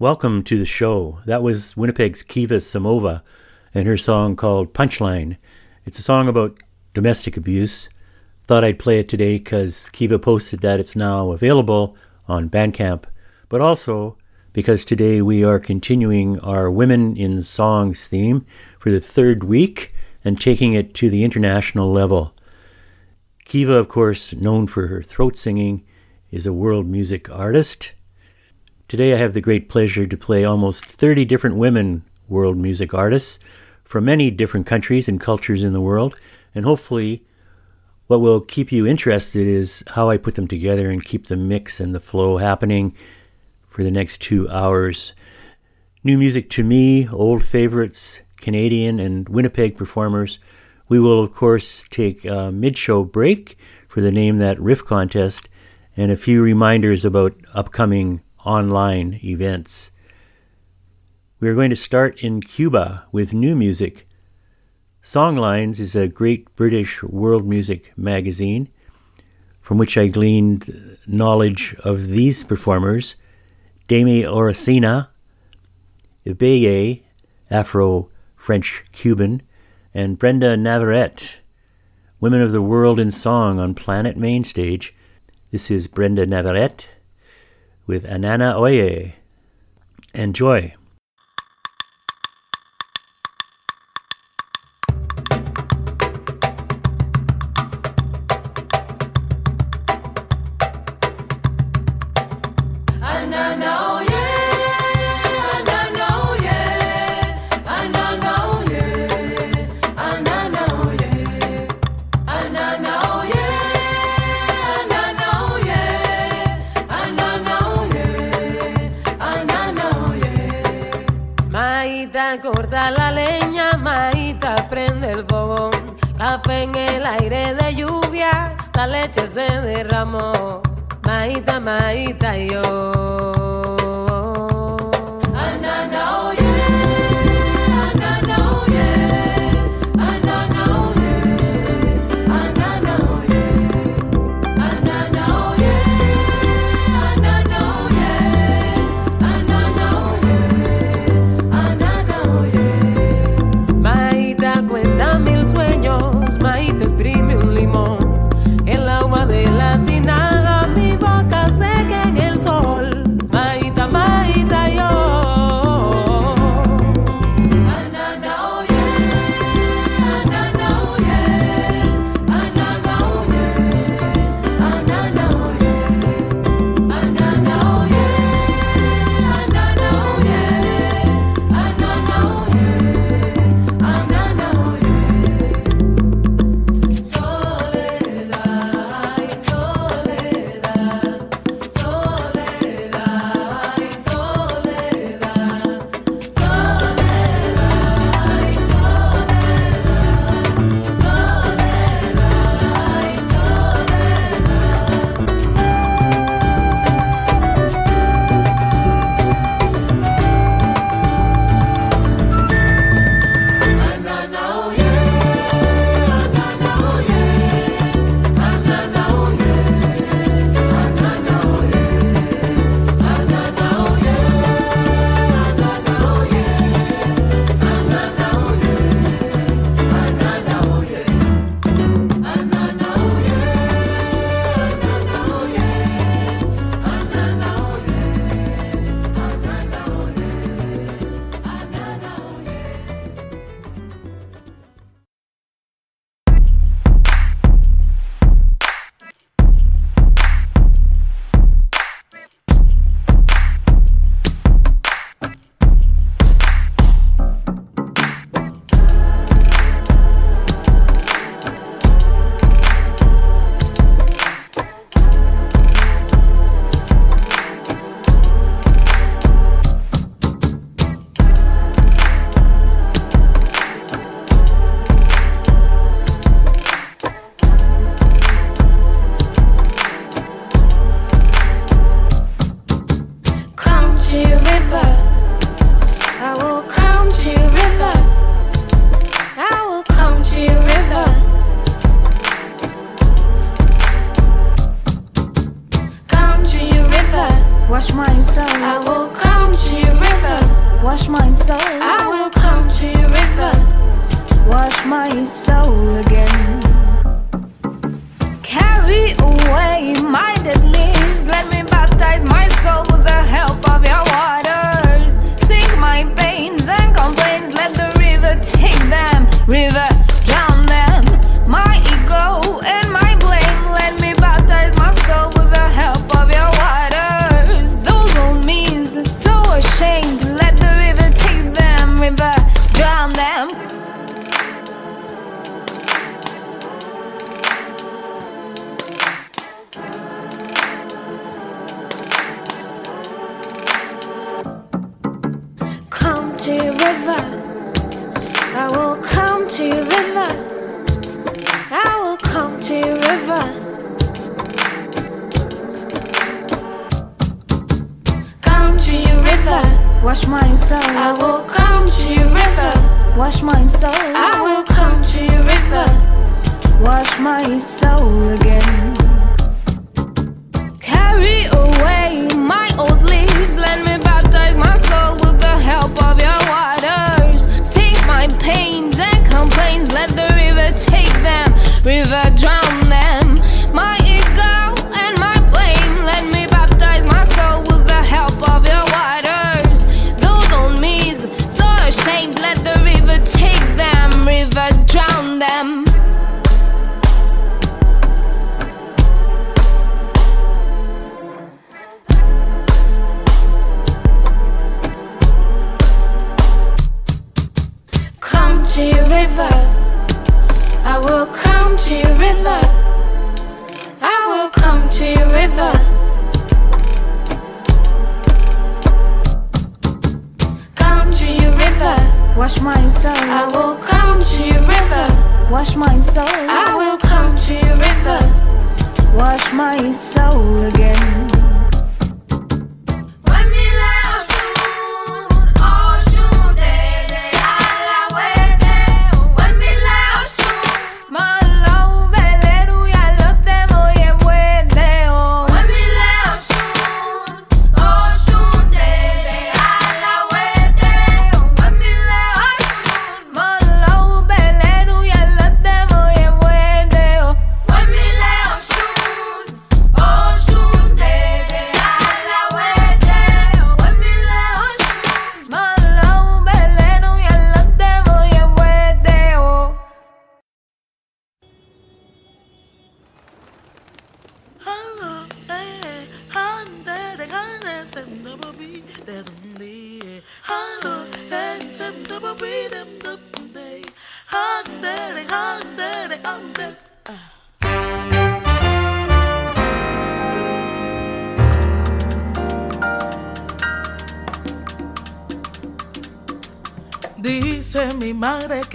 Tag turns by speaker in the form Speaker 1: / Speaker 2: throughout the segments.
Speaker 1: Welcome to the show. That was Winnipeg's Kiva Samova and her song called Punchline. It's a song about domestic abuse. Thought I'd play it today because Kiva posted that it's now available on Bandcamp, but also because today we are continuing our Women in Songs theme for the third week and taking it to the international level. Kiva, of course, known for her throat singing, is a world music artist. Today I have the great pleasure to play almost 30 different women world music artists from many different countries and cultures in the world, and hopefully what will keep you interested is how I put them together and keep the mix and the flow happening for the next two hours. New music to me, old favorites, Canadian and Winnipeg performers. We will, of course, take a mid show break for the Name That Riff contest and a few reminders about upcoming online events.
Speaker 2: We are going to start in Cuba with new music. Songlines is a great British world music magazine from which I gleaned knowledge of these performers Daymé Arocena, Ibeyi, Afro French Cuban, and Brenda Navarrete, Women of the World in Song on Planet Mainstage. This is Brenda Navarrete with Anana Oye. Enjoy.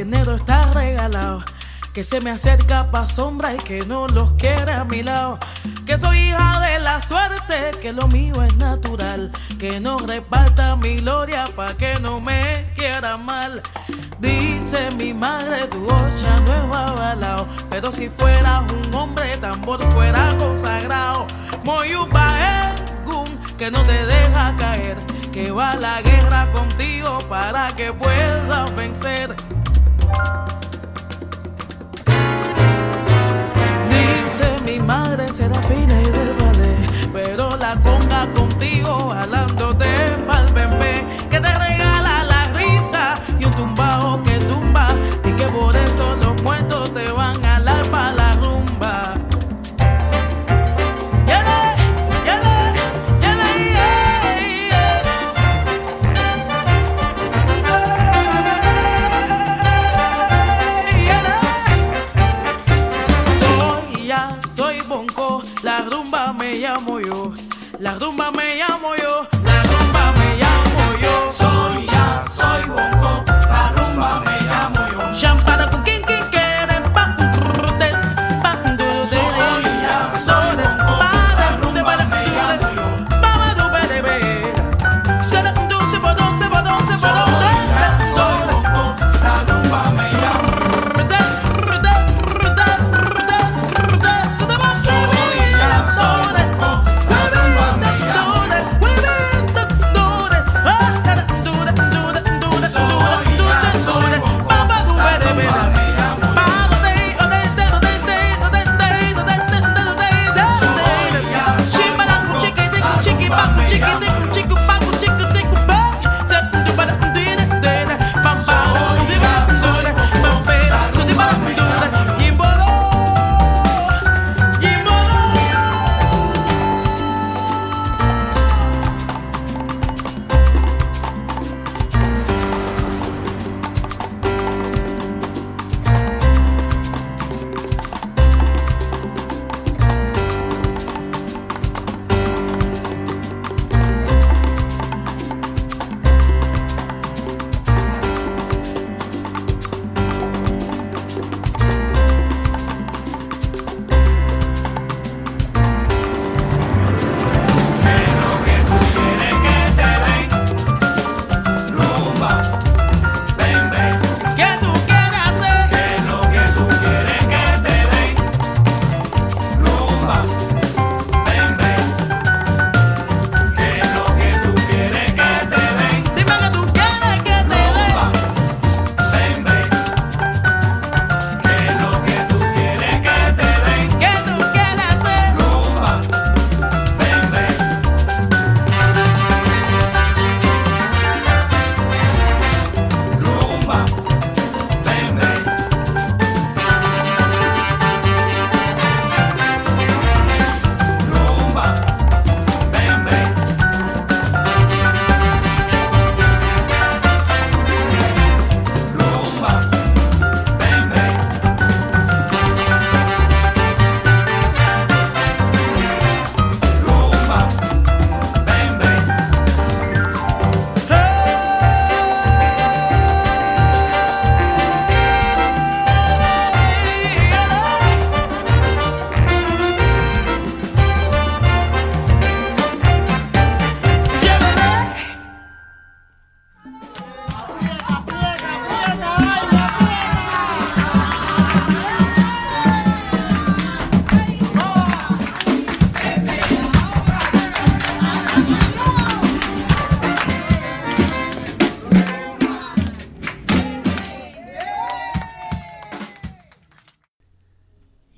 Speaker 3: que enero está regalado. Que se me acerca pa' sombra y que no los quiere a mi lado. Que soy hija de la suerte, que lo mío es natural. Que no reparta mi gloria pa' que no me quiera mal. Dice mi madre, tu ocha no es. Pero si fueras un hombre, tambor fuera consagrado. Moyupa que no te deja caer. Que va a la guerra contigo para que puedas vencer. madre serafina y del ballet, pero la conga contigo jalándote pa'l bebé que te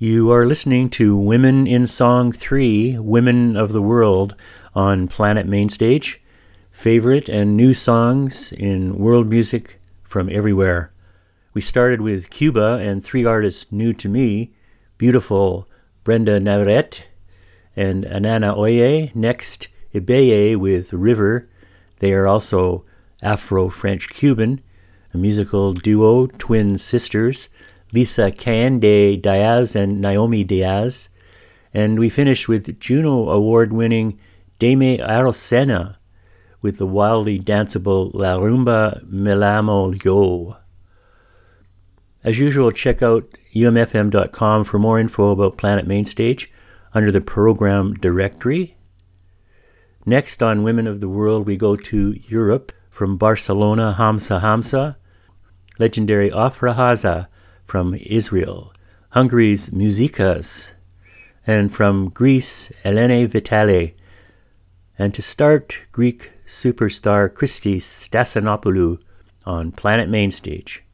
Speaker 4: You are listening to Women in Song 3, Women of the World, on Planet Mainstage. Favorite and new songs in world music from everywhere. We started with Cuba and three artists new to me beautiful Brenda Navarrete and Anana Oye. Next, Ibeyi with River. They are also Afro French Cuban, a musical duo, twin sisters. Lisa-Kaindé Diaz and Naomi Diaz. And we finished with Juno Award winning Daymé Arocena with the wildly danceable La Rumba Me Llamó Yo. As usual, check out umfm.com for more info about Planet Mainstage under the program directory. Next on Women of the World, we go to Europe from Barcelona, Hamza Hamza, legendary Ofra Haza from Israel, Hungary's Muzsikás, and from Greece, Eleni Vitali. And to start, Greek superstar Kristi Stassinopoulou on Planet Mainstage.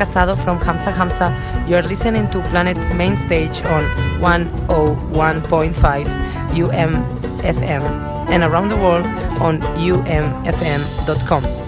Speaker 5: Casado from Hamza Hamza. You're listening to Planet Main Stage on 101.5 UMFM and around the world on umfm.com.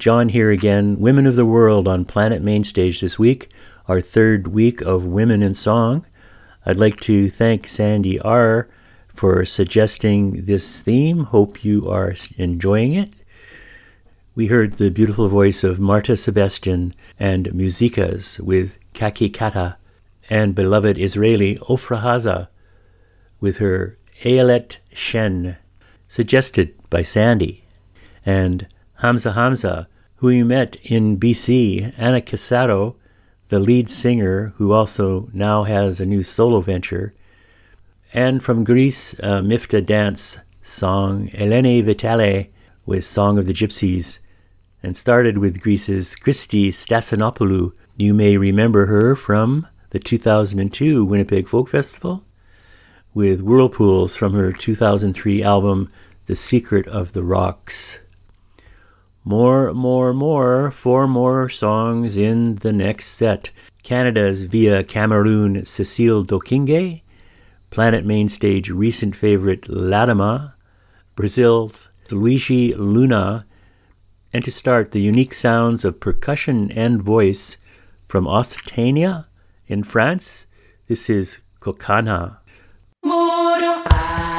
Speaker 4: John here again, Women of the World on Planet Mainstage this week, our third week of Women in Song. I'd like to thank Sandy R. for suggesting this theme. Hope you are enjoying it. We heard the beautiful voice of Márta Sebestyén and Muzsikás with Kaki Kata, and beloved Israeli Ofra Haza with her Eilet Shen, suggested by Sandy, and Hamza Hamza, who we met in BC, Anna Casado, the lead singer who also now has a new solo venture, and from Greece, a Mifta dance song, Eleni Vitali with Song of the Gypsies, and started with Greece's Kristi Stassinopoulou. You may remember her from the 2002 Winnipeg Folk Festival with Whirlpools from her 2003 album The Secret of the Rocks. More, more, more, four more songs in the next set. Canada's via Cameroon Cécile Doo-Kingué, Planet Mainstage recent favorite Ladama, Brazil's Luigi Luna, and to start the unique sounds of percussion and voice from Occitania in France, this is Cocanha.
Speaker 6: Moro, ah.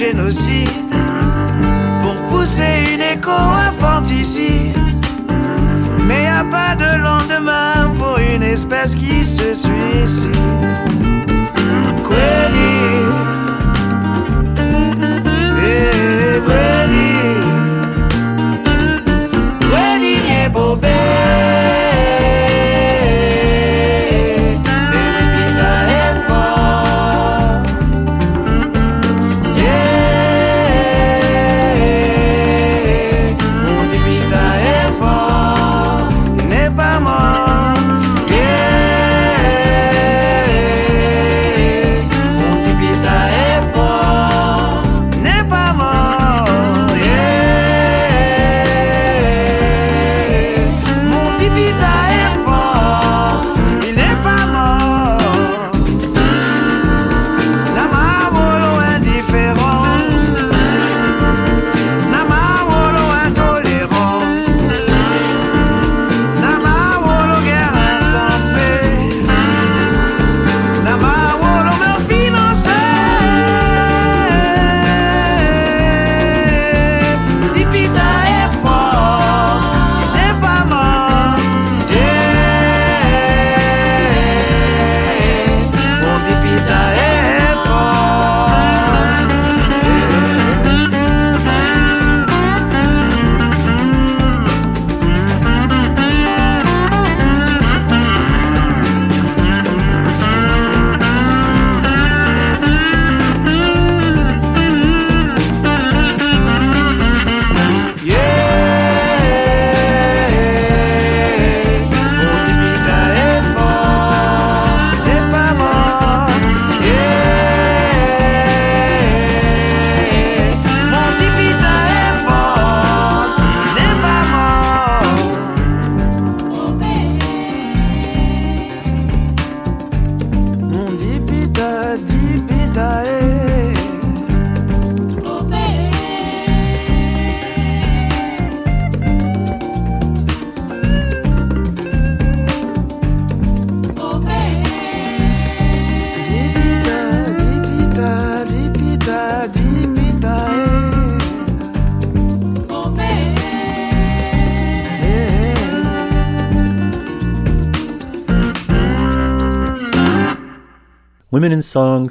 Speaker 7: Génocide pour pousser une écho infanticide. Mais y a pas de lendemain pour une espèce qui se suicide. Quelli,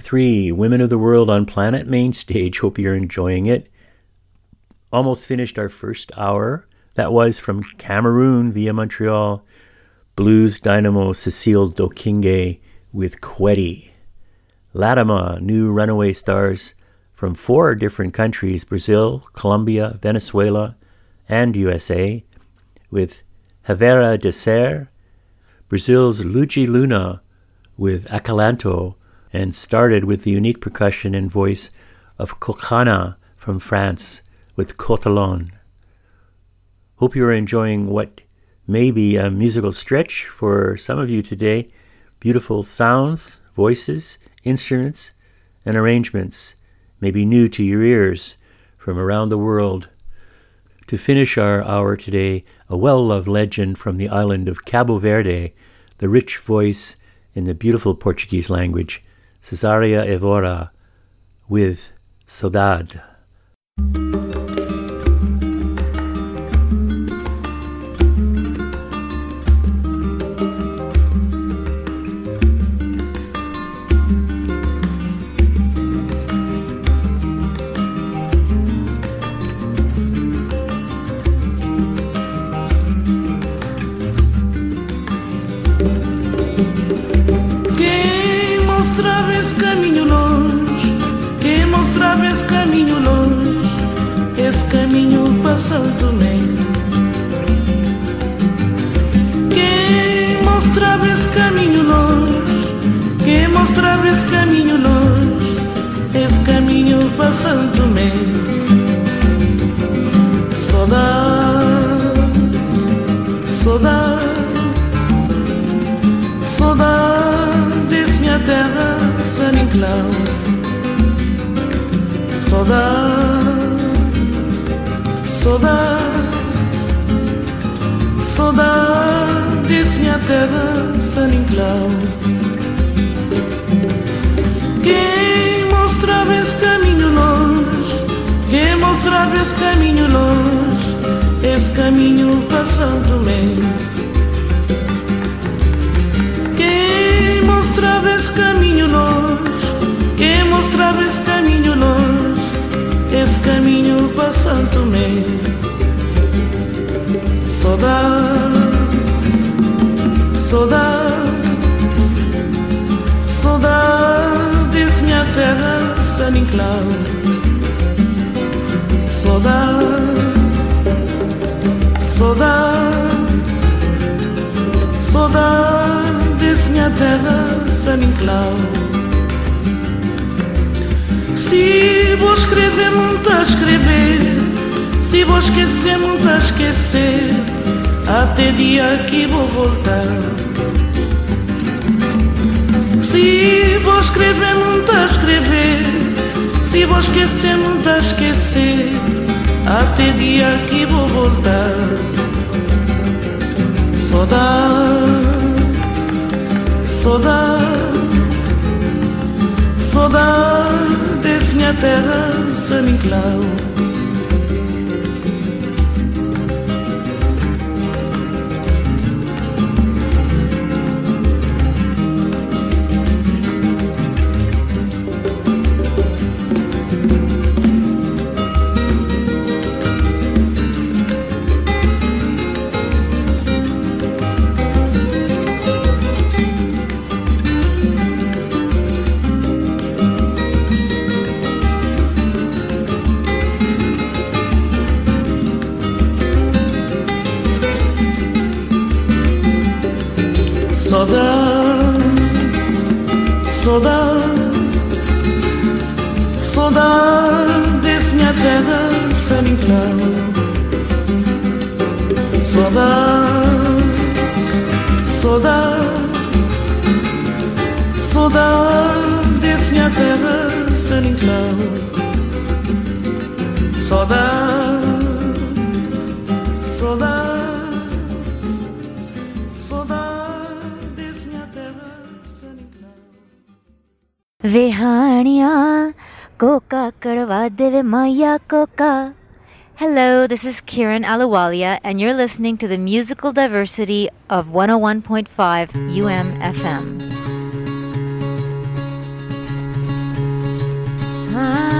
Speaker 4: 3, Women of the World on Planet Main Stage. Hope you're enjoying it. Almost finished our first hour. That was from Cameroon via Montreal, blues dynamo Cécile Doo-Kingué with Kwedi. Ladama, new runaway stars from four different countries Brazil, Colombia, Venezuela, and USA, with Havera de Serre, Brazil's Luigi Luna with Acalanto, and started with the unique percussion and voice of Cocanha from France with Cotalon. Hope you are enjoying what may be a musical stretch for some of you today. Beautiful sounds, voices, instruments, and arrangements may be new to your ears from around the world. To finish our hour today, a well loved legend from the island of Cabo Verde, the rich voice in the beautiful Portuguese language, Cesaria Evora, with Saudade.
Speaker 3: passando bem Quem mostrava esse caminho nós, quem mostrava esse caminho nós, esse caminho passando lento. Saudade, saudade, saudade, Diz minha terra, Saniclau. Saudade. Saudade, saudade, saudades minha terra San Inclau. Se vou escrever, muito a escrever. Se vou esquecer, muito a esquecer. Até dia que vou voltar. Se vou escrever, muito a escrever. Se vou esquecer, muito a esquecer. Até dia que vou voltar. Saudade, saudade, saudades minha terra, San. Saudades minha terra San Inclau. Saudade, saudade, saudades minha terra San Inclau. Saudade, saudade, saudades
Speaker 8: Coca Karava Deve Maya Coca.
Speaker 9: Hello, this is Kiran Alawalia, and you're listening to the musical diversity of 101.5
Speaker 10: UMFM. Ah.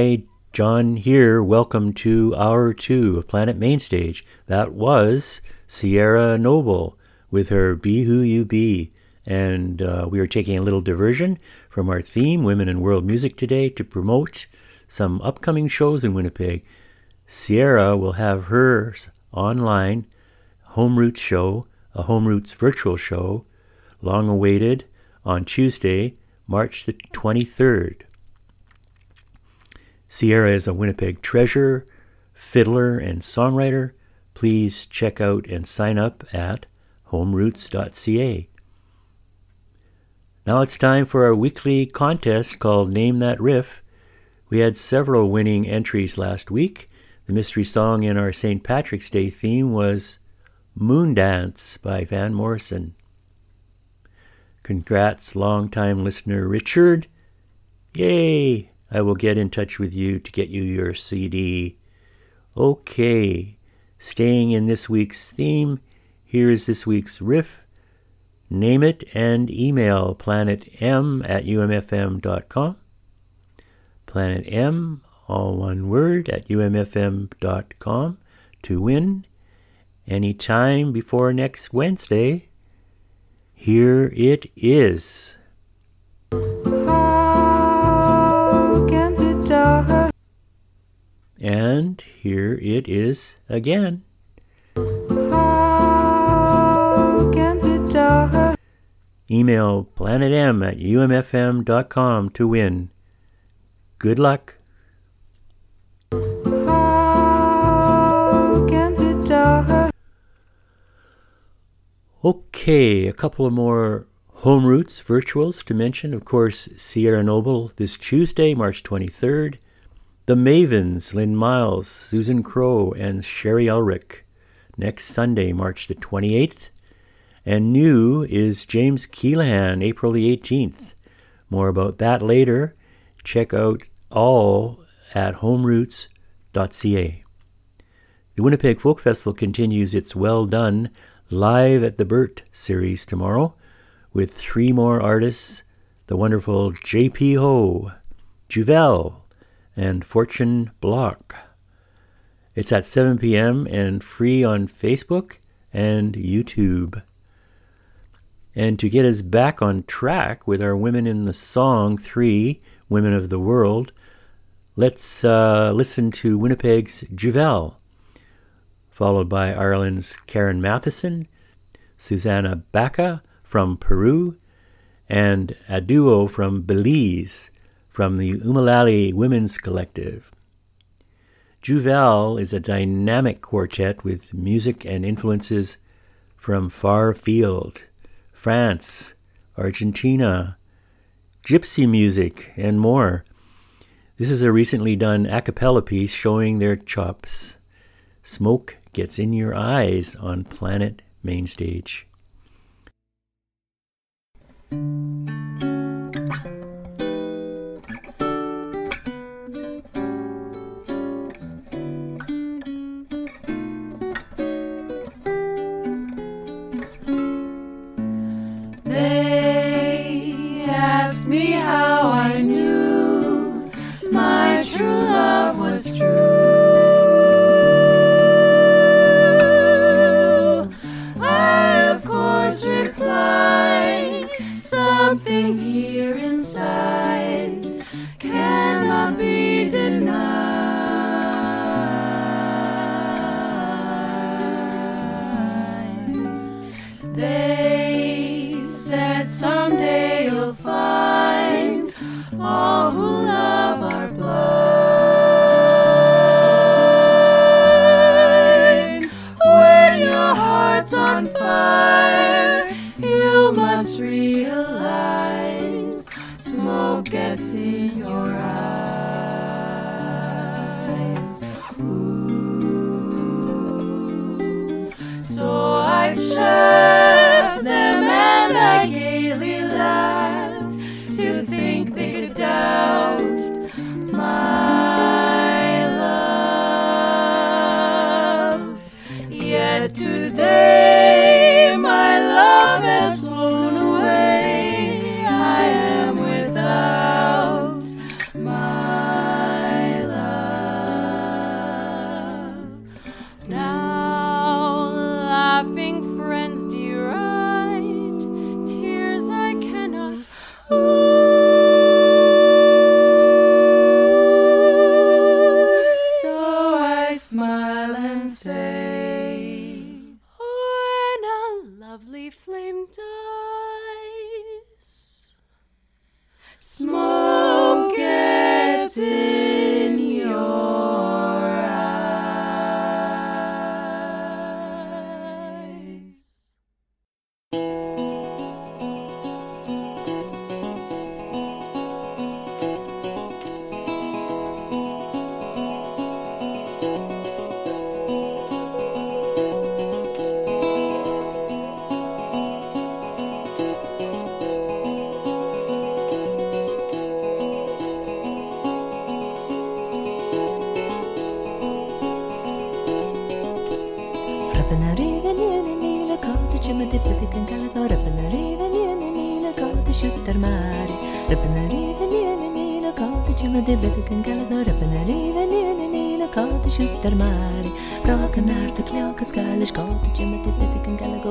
Speaker 4: Hi, John here. Welcome to Hour 2 of Planet Mainstage. That was Sierra Noble with her Be Who You Be. And uh, we are taking a little diversion from our theme, Women in World Music, today to promote some upcoming shows in Winnipeg. Sierra will have hers online Home Routes show, a Home Routes virtual show, long awaited, on Tuesday, March the 23rd. Sierra is a Winnipeg treasure, fiddler, and songwriter. Please check out and sign up at homeroutes.ca. Now it's time for our weekly contest called Name That Riff. We had several winning entries last week. The mystery song in our St. Patrick's Day theme was Moon Dance by Van Morrison. Congrats, long-time listener Richard. Yay! I will get in touch with you to get you your CD. Okay, staying in this week's theme, here is this week's riff. Name it and email planetm at umfm.com. Planet M, all one word, at umfm.com to win any time before next Wednesday. Here it is. And here it is again. Email planetm at umfm.com to win. Good luck. Okay, a couple of more home roots virtuals to mention. Of course, Sierra Noble this Tuesday, March 23rd. The Mavens, Lynn Miles, Susan Crowe, and Shari Ulrich next Sunday, March the 28th. And new is James Keelaghan, April the 18th. More about that later. Check out all at homeroutes.ca. The Winnipeg Folk Festival continues its Well Done Live at the Burt series tomorrow with three more artists the wonderful J.P. Hoe, Juvel, and Fortune Block. It's at 7 p.m. and free on Facebook and YouTube. And to get us back on track with our Women in the Song 3, Women of the World, let's uh, listen to Winnipeg's Juvel, followed by Ireland's Karen Matheson, Susana Baca from Peru, and a duo from Belize from the Umalali Women's Collective. Juvel is a dynamic quartet with music and influences from far field France, Argentina, gypsy music, and more. This is a recently done a cappella piece showing their chops. Smoke gets in your eyes on Planet Mainstage.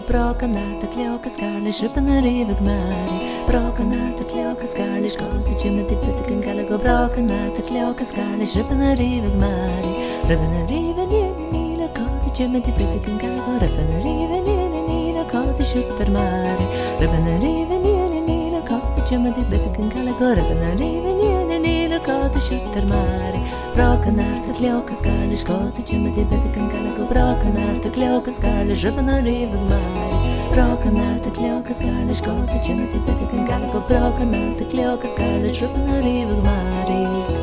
Speaker 11: Prokanatak ljokas karliš, rupana rīvag māri. Prokanatak ljokas karliš, kolti čimati patikan kalago. Prokanatak ljokas karliš, rupana rīvag māri. Rupana rīvag liena nīla, kolti čimati patikan kalago. Rupana rīvag liena nīla, kolti
Speaker 12: šutar māri. Rupana rīvag liena nīla, kolti čimati patikan kalago. Rupana rīvag liena nīla, kolti šutar māri. Brakan er til kljokas gali Skåte kjemme til bedeken gali Gå brakan er til kljokas gali Røven og riven meg Brakan er til kljokas gali Skåte kjemme til bedeken gali Gå brakan er til
Speaker 13: kljokas gali Røven og riven meg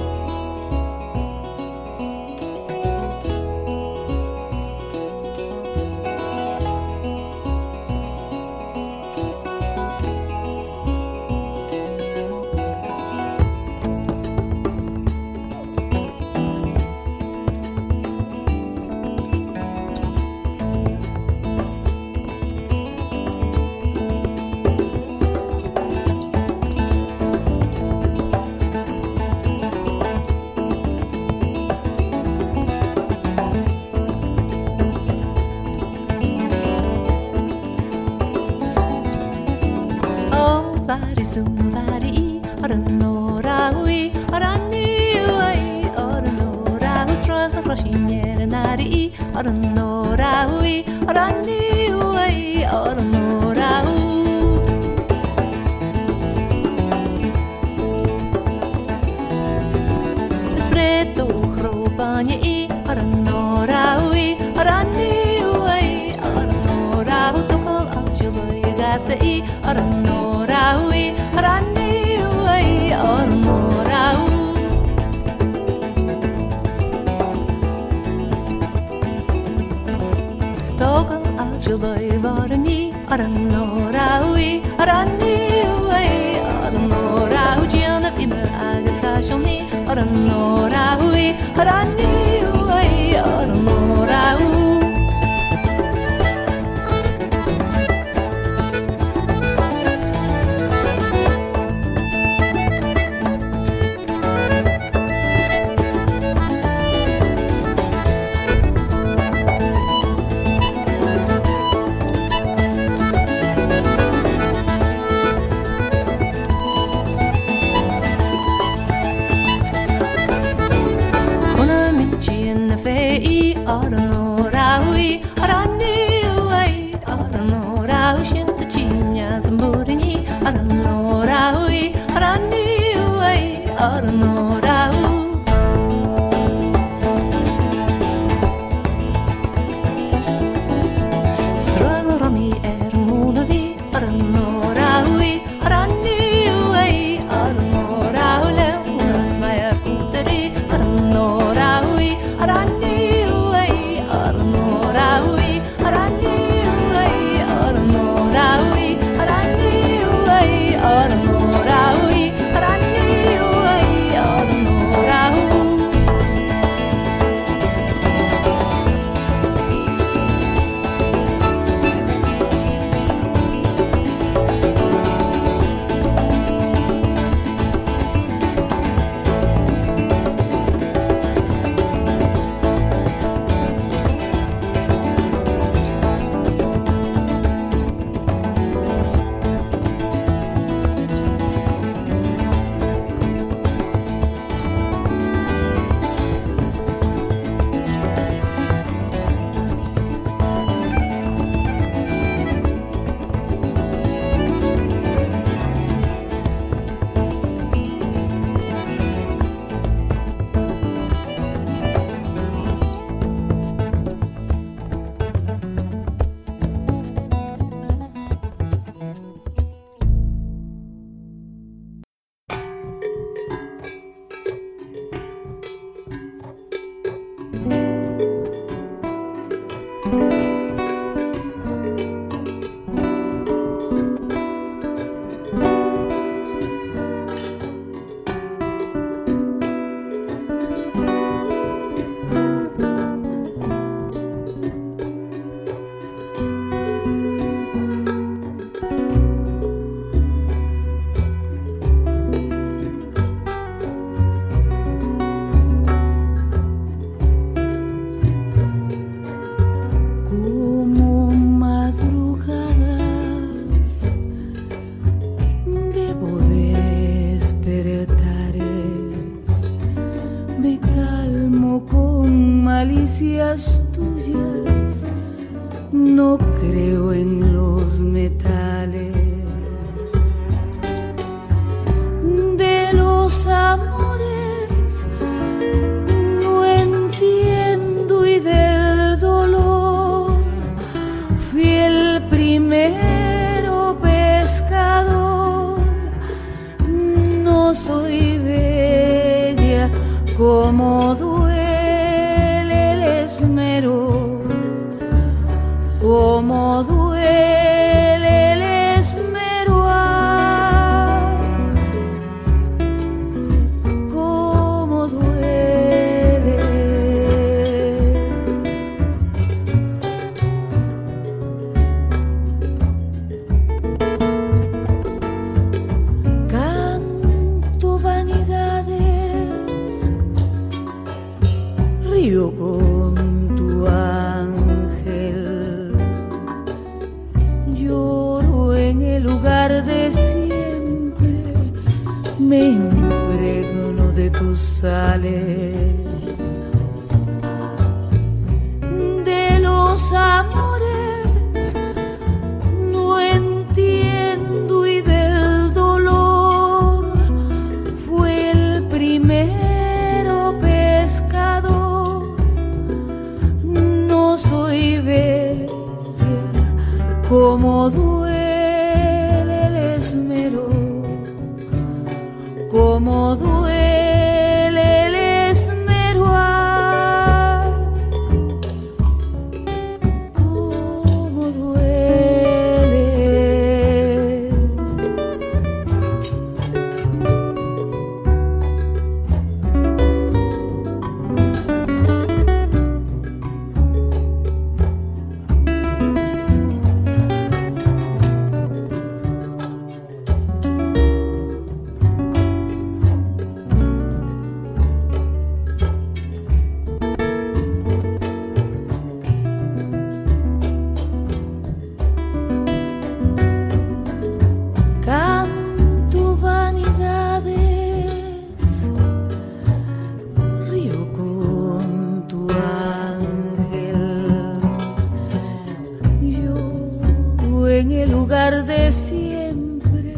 Speaker 13: en el lugar de siempre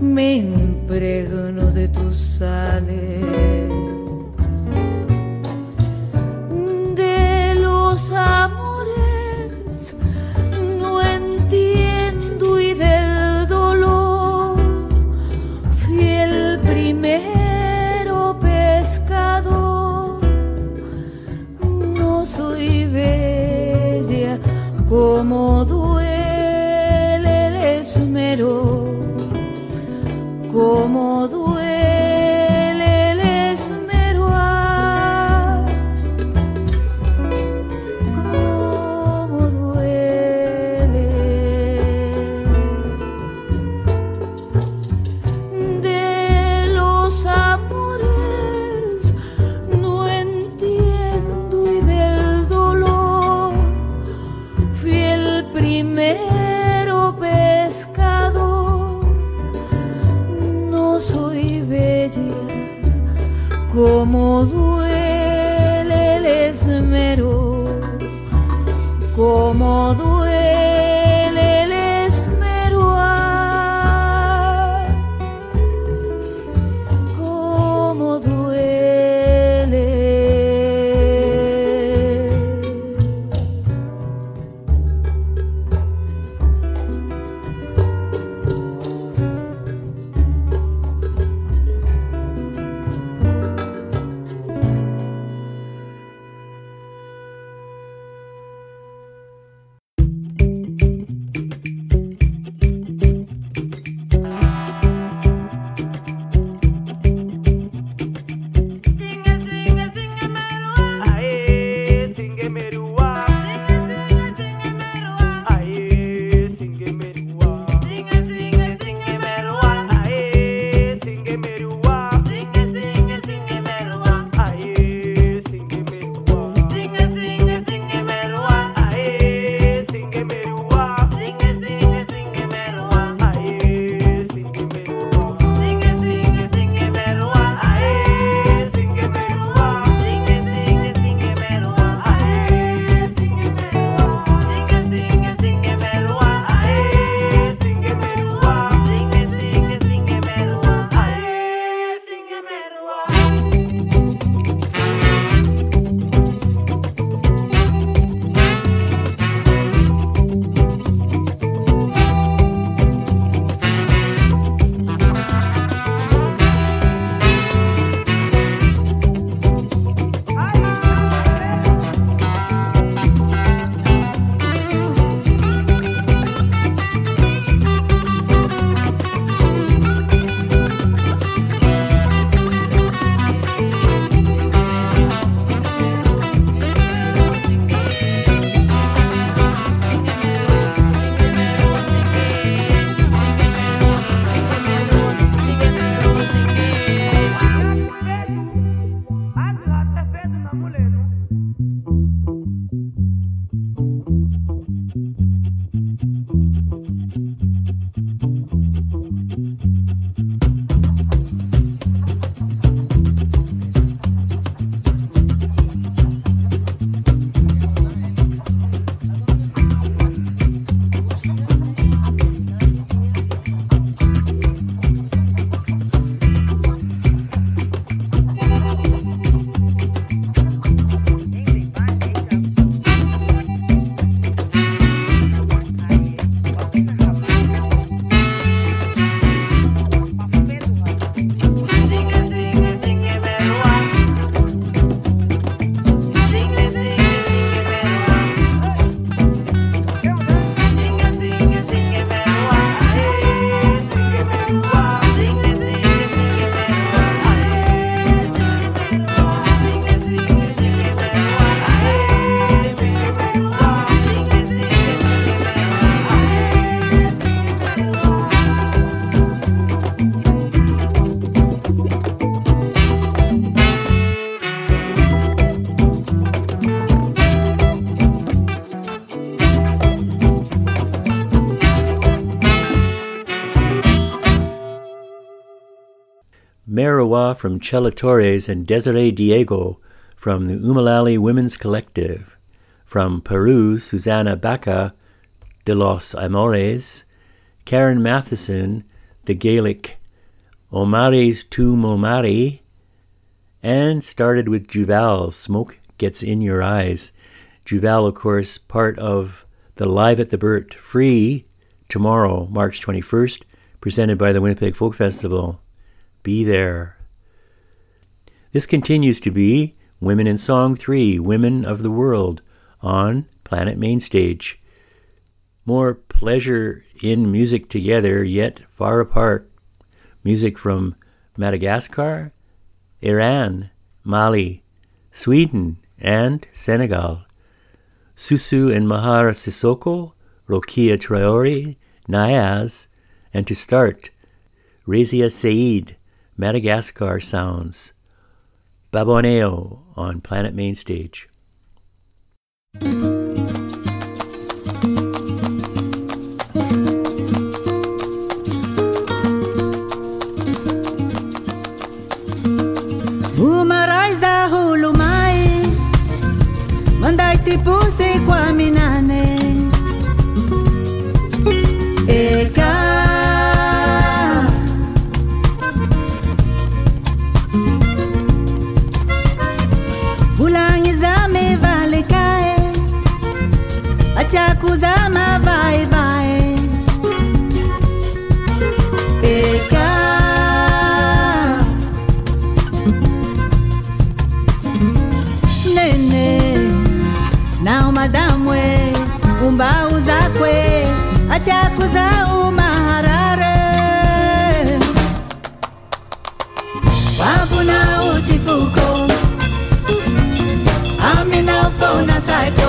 Speaker 13: me impregno de tus sales.
Speaker 4: From Chela Torres and Desiree Diego from the Umalali Women's Collective. From Peru, Susana Baca de los Amores, Karen Matheson, the Gaelic Omares tu Momari, and started with Juval, Smoke Gets in Your Eyes. Juval, of course, part of the Live at the Burt Free tomorrow, March 21st, presented by the Winnipeg Folk Festival. Be there. This continues to be Women in Song 3, Women of the World, on Planet Mainstage. More pleasure in music together, yet far apart. Music from Madagascar, Iran, Mali, Sweden, and Senegal. Sousou and Mahara Cissoko, Rokia Traore, Niyaz, and to start, Razia Said, Madagascar Sounds. Baboneo on Planet Main Mainstage.
Speaker 1: Vumaraiza hulumai Mandai tipusi kwa minane fona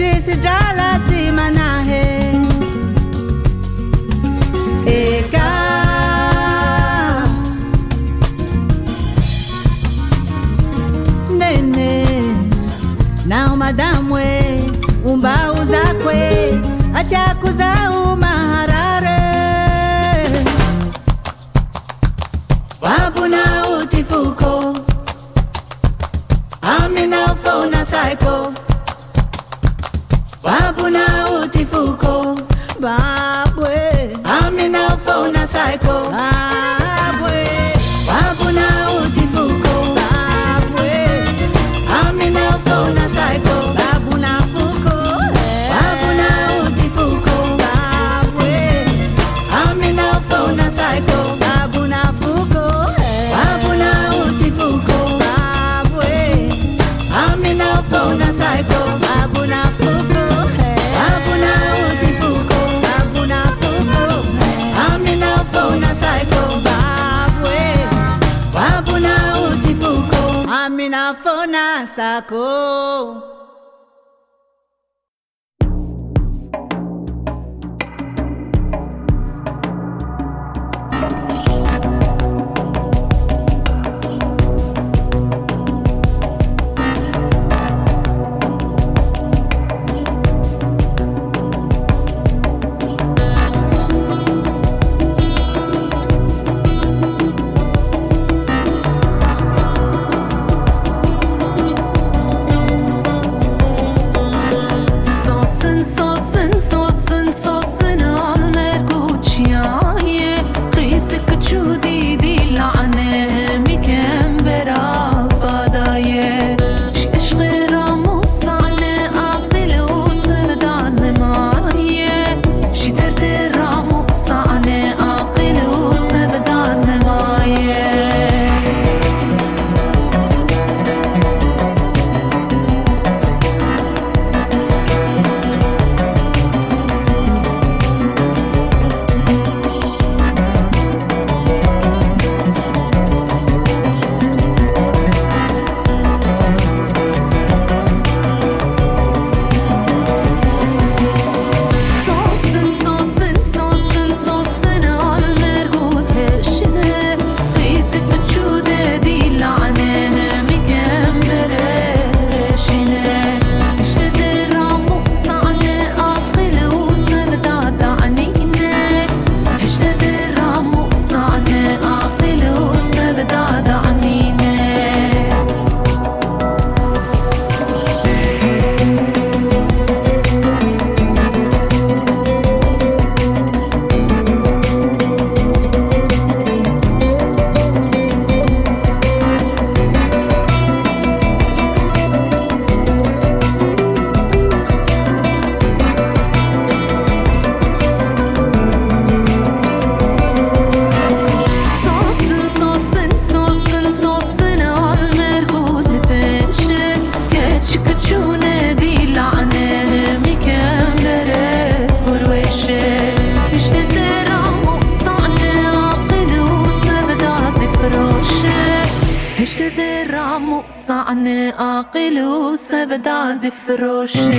Speaker 1: Iti sijala timanahe Eka. Nene Na umadamwe Umba uzakwe Acha kuzau maharare Wabuna utifuko Amina fauna saiko wabuna utifuko babwe eh. amina fona saiko amina fona صعن
Speaker 14: عاقل وسبدان بفروشه.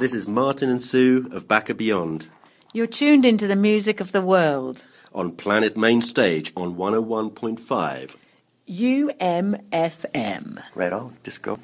Speaker 15: This is Martin and Sue of Backer Beyond.
Speaker 9: You're tuned into the music of the world.
Speaker 15: On Planet Main Stage on 101.5.
Speaker 9: UMFM.
Speaker 15: Right on, just go.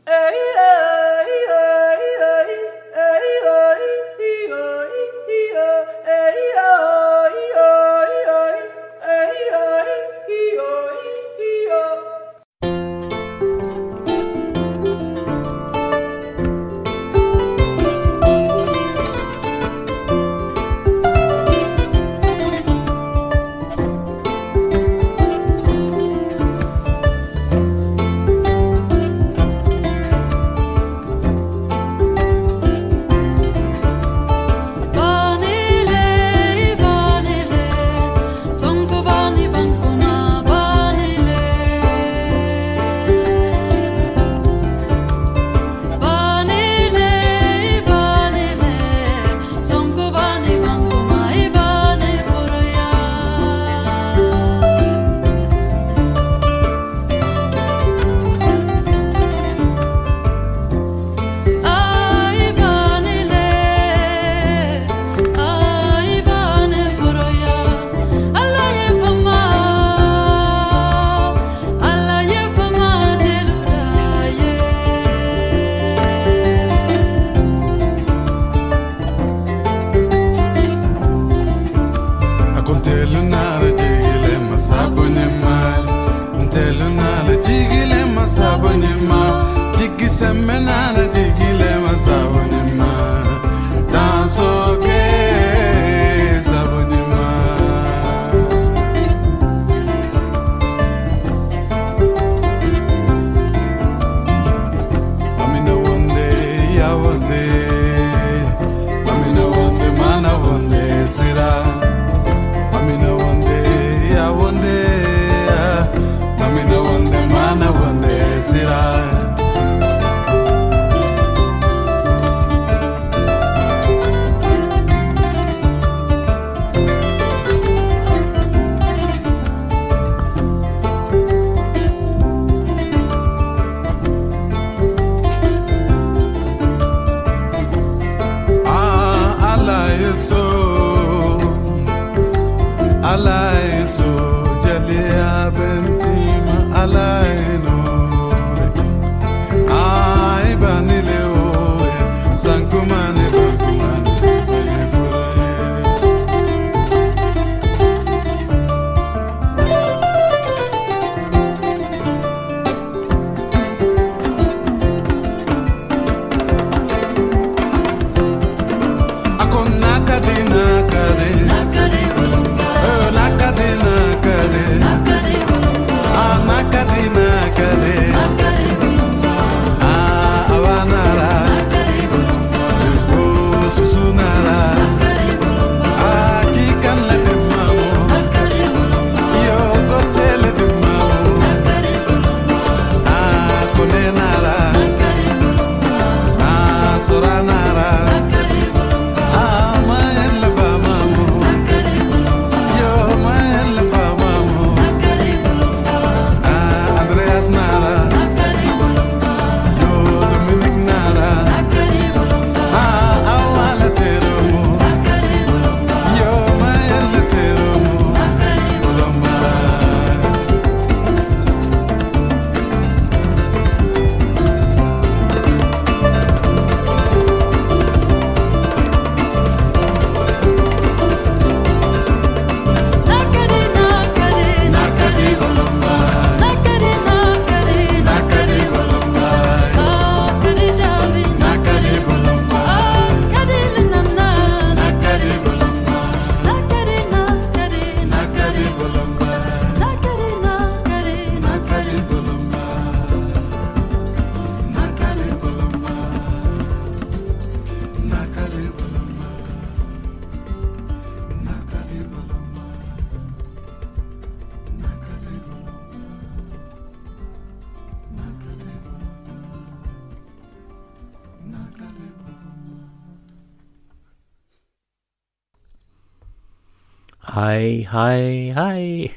Speaker 4: Hi, hi, hi.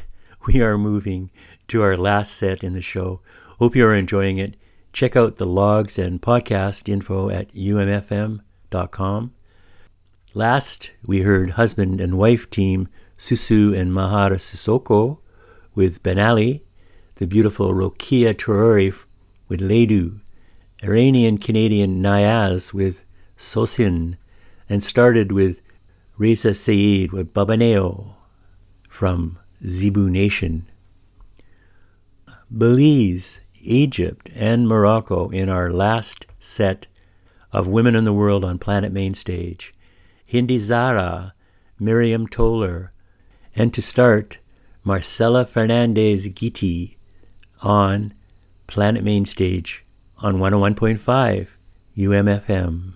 Speaker 4: We are moving to our last set in the show. Hope you are enjoying it. Check out the logs and podcast info at umfm.com. Last, we heard husband and wife team Sousou and Mahara Cissoko with Benali, the beautiful Rokia Traore with Ledu, Iranian Canadian Niyaz with Sosin, and started with Reza Saeed with Babaneo from Zebu Nation. Belize, Egypt, and Morocco in our last set of Women in the World on Planet Main Stage. Hindi Zahra, Miriam Tollar, and to start, Marcela Fernandez Giti on Planet Main Stage on 101.5 UMFM.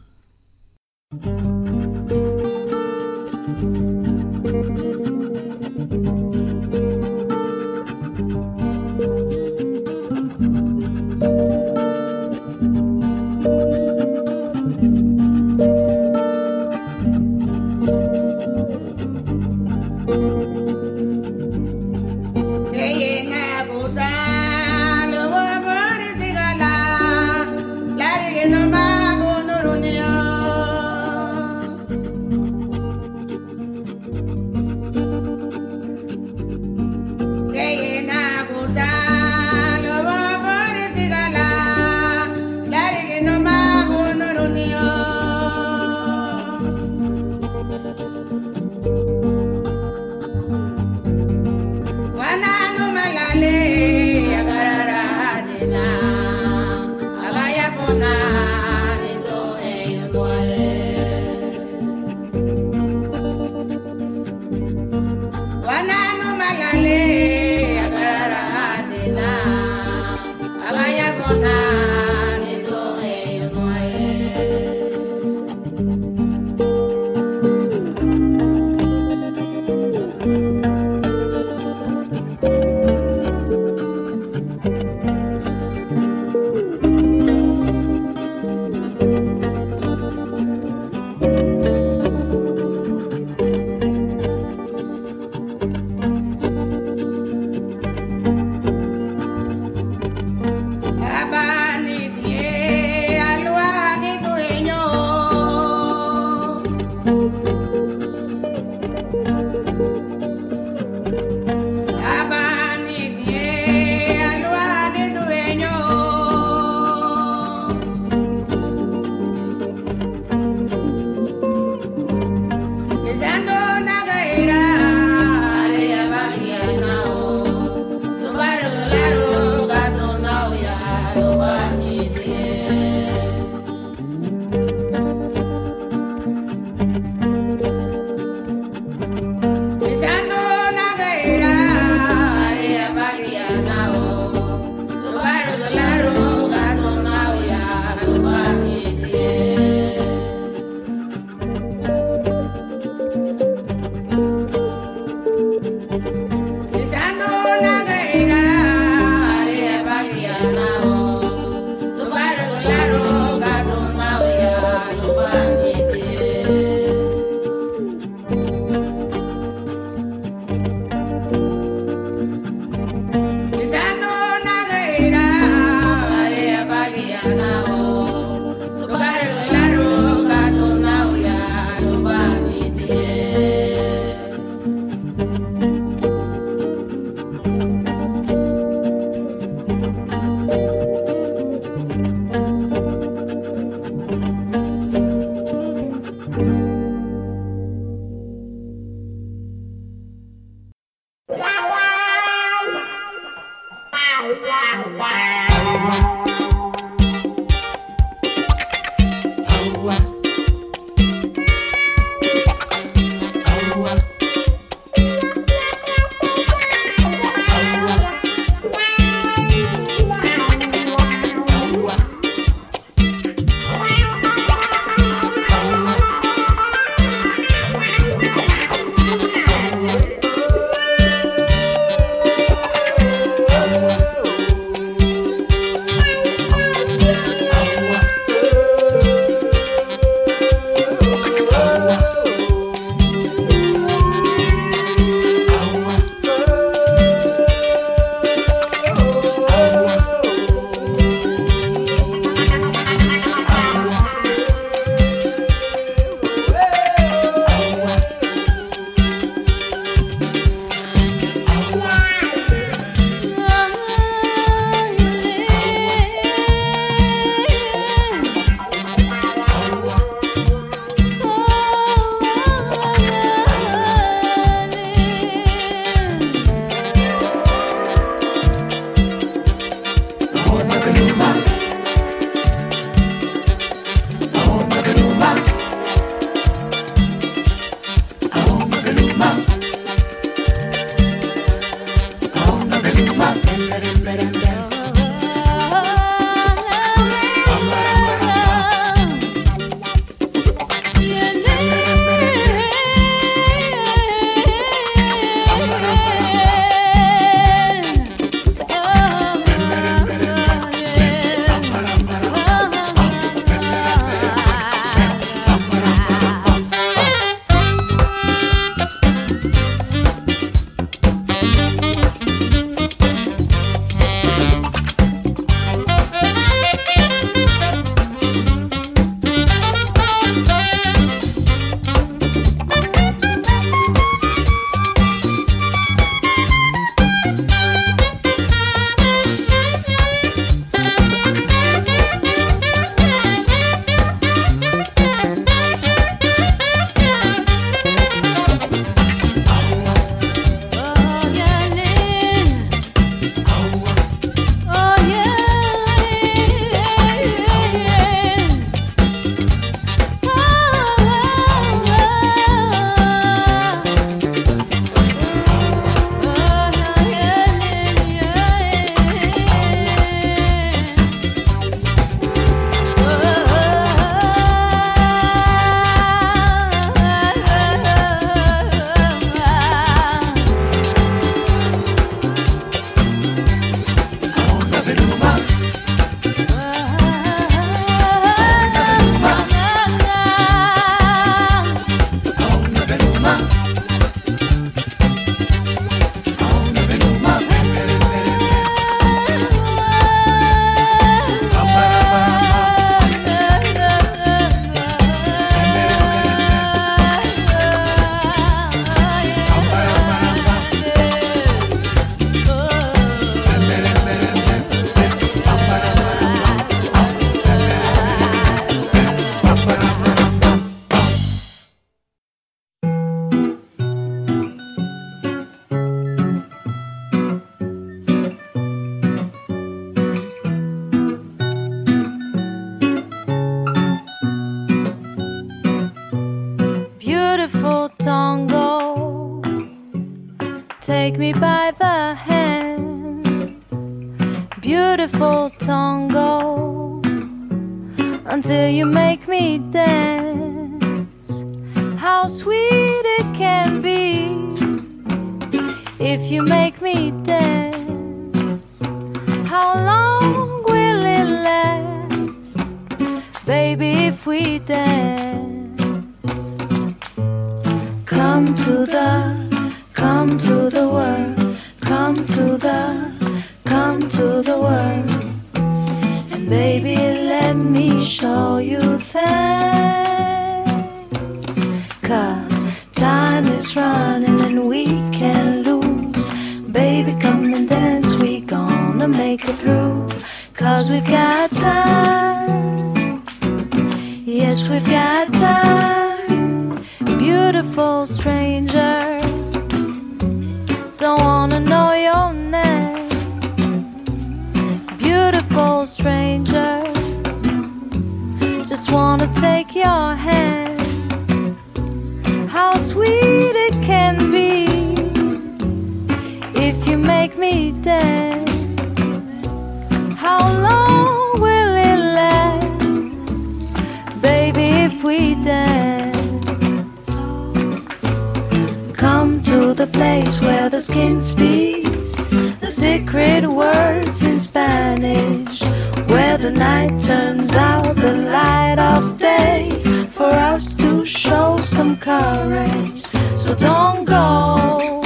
Speaker 10: the place where the skin speaks the secret words in Spanish, where the night turns out the light of day for us to show some courage. So don't go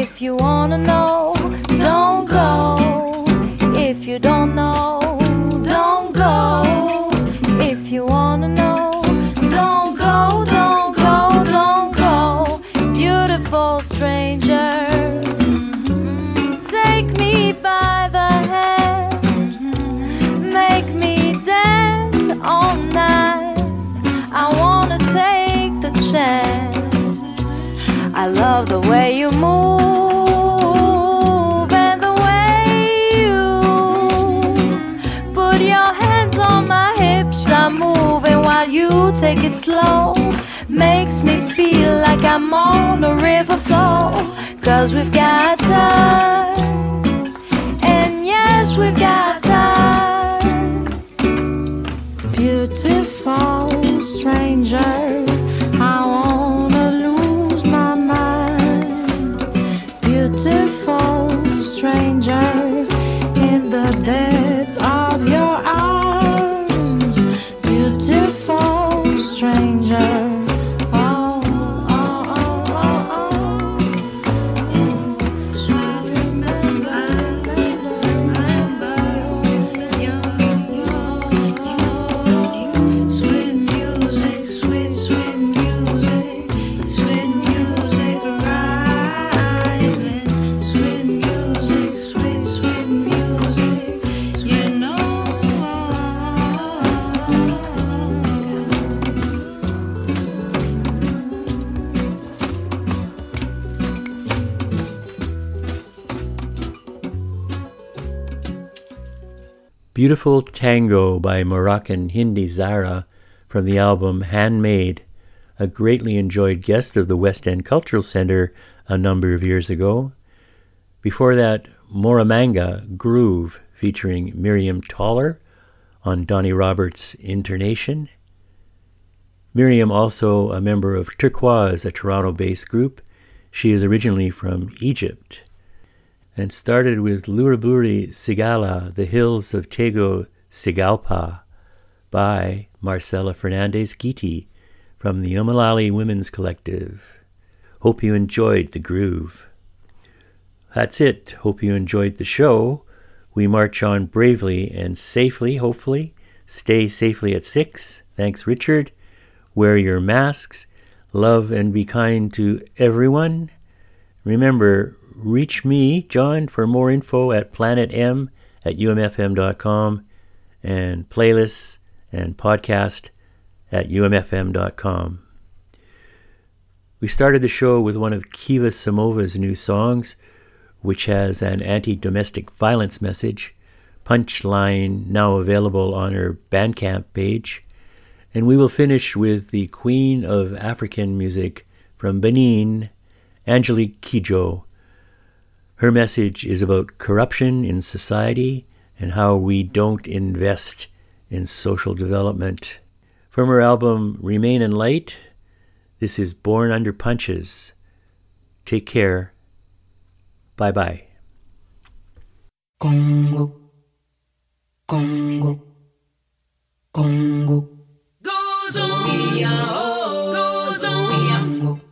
Speaker 10: if you wanna know. I'm on the river floor, cause we've got time. Beautiful
Speaker 4: Tango by Moroccan Hindi Zahra from the album Handmade, a greatly enjoyed guest of the West End Cultural Center a number of years ago. Before that, Moramanga Groove featuring Miriam Tollar on Donné Roberts' Internation. Miriam, also a member of Turquoise, a Toronto based group. She is originally from Egypt and started with Luraburi Sigala, The Hills of Tego Sigalpa by Marcela Fernandez Giti from the Umalali Women's Collective. Hope you enjoyed the groove. That's it. Hope you enjoyed the show. We march on bravely and safely, hopefully. Stay safely at six. Thanks, Richard. Wear your masks. Love and be kind to everyone. Remember, reach me, John, for more info at planetm at umfm.com and playlists and podcast at umfm.com. We started the show with one of Kiva Samova's new songs, which has an anti domestic violence message, punchline now available on her Bandcamp page. And we will finish with the queen of African music from Benin, Angelique Kidjo. Her message is about corruption in society and how we don't invest in social development. From her album Remain in Light, this is Born Under Punches. Take care. Bye bye.
Speaker 13: Congo, Congo, Congo.
Speaker 11: Gozo we are, oh, gozo we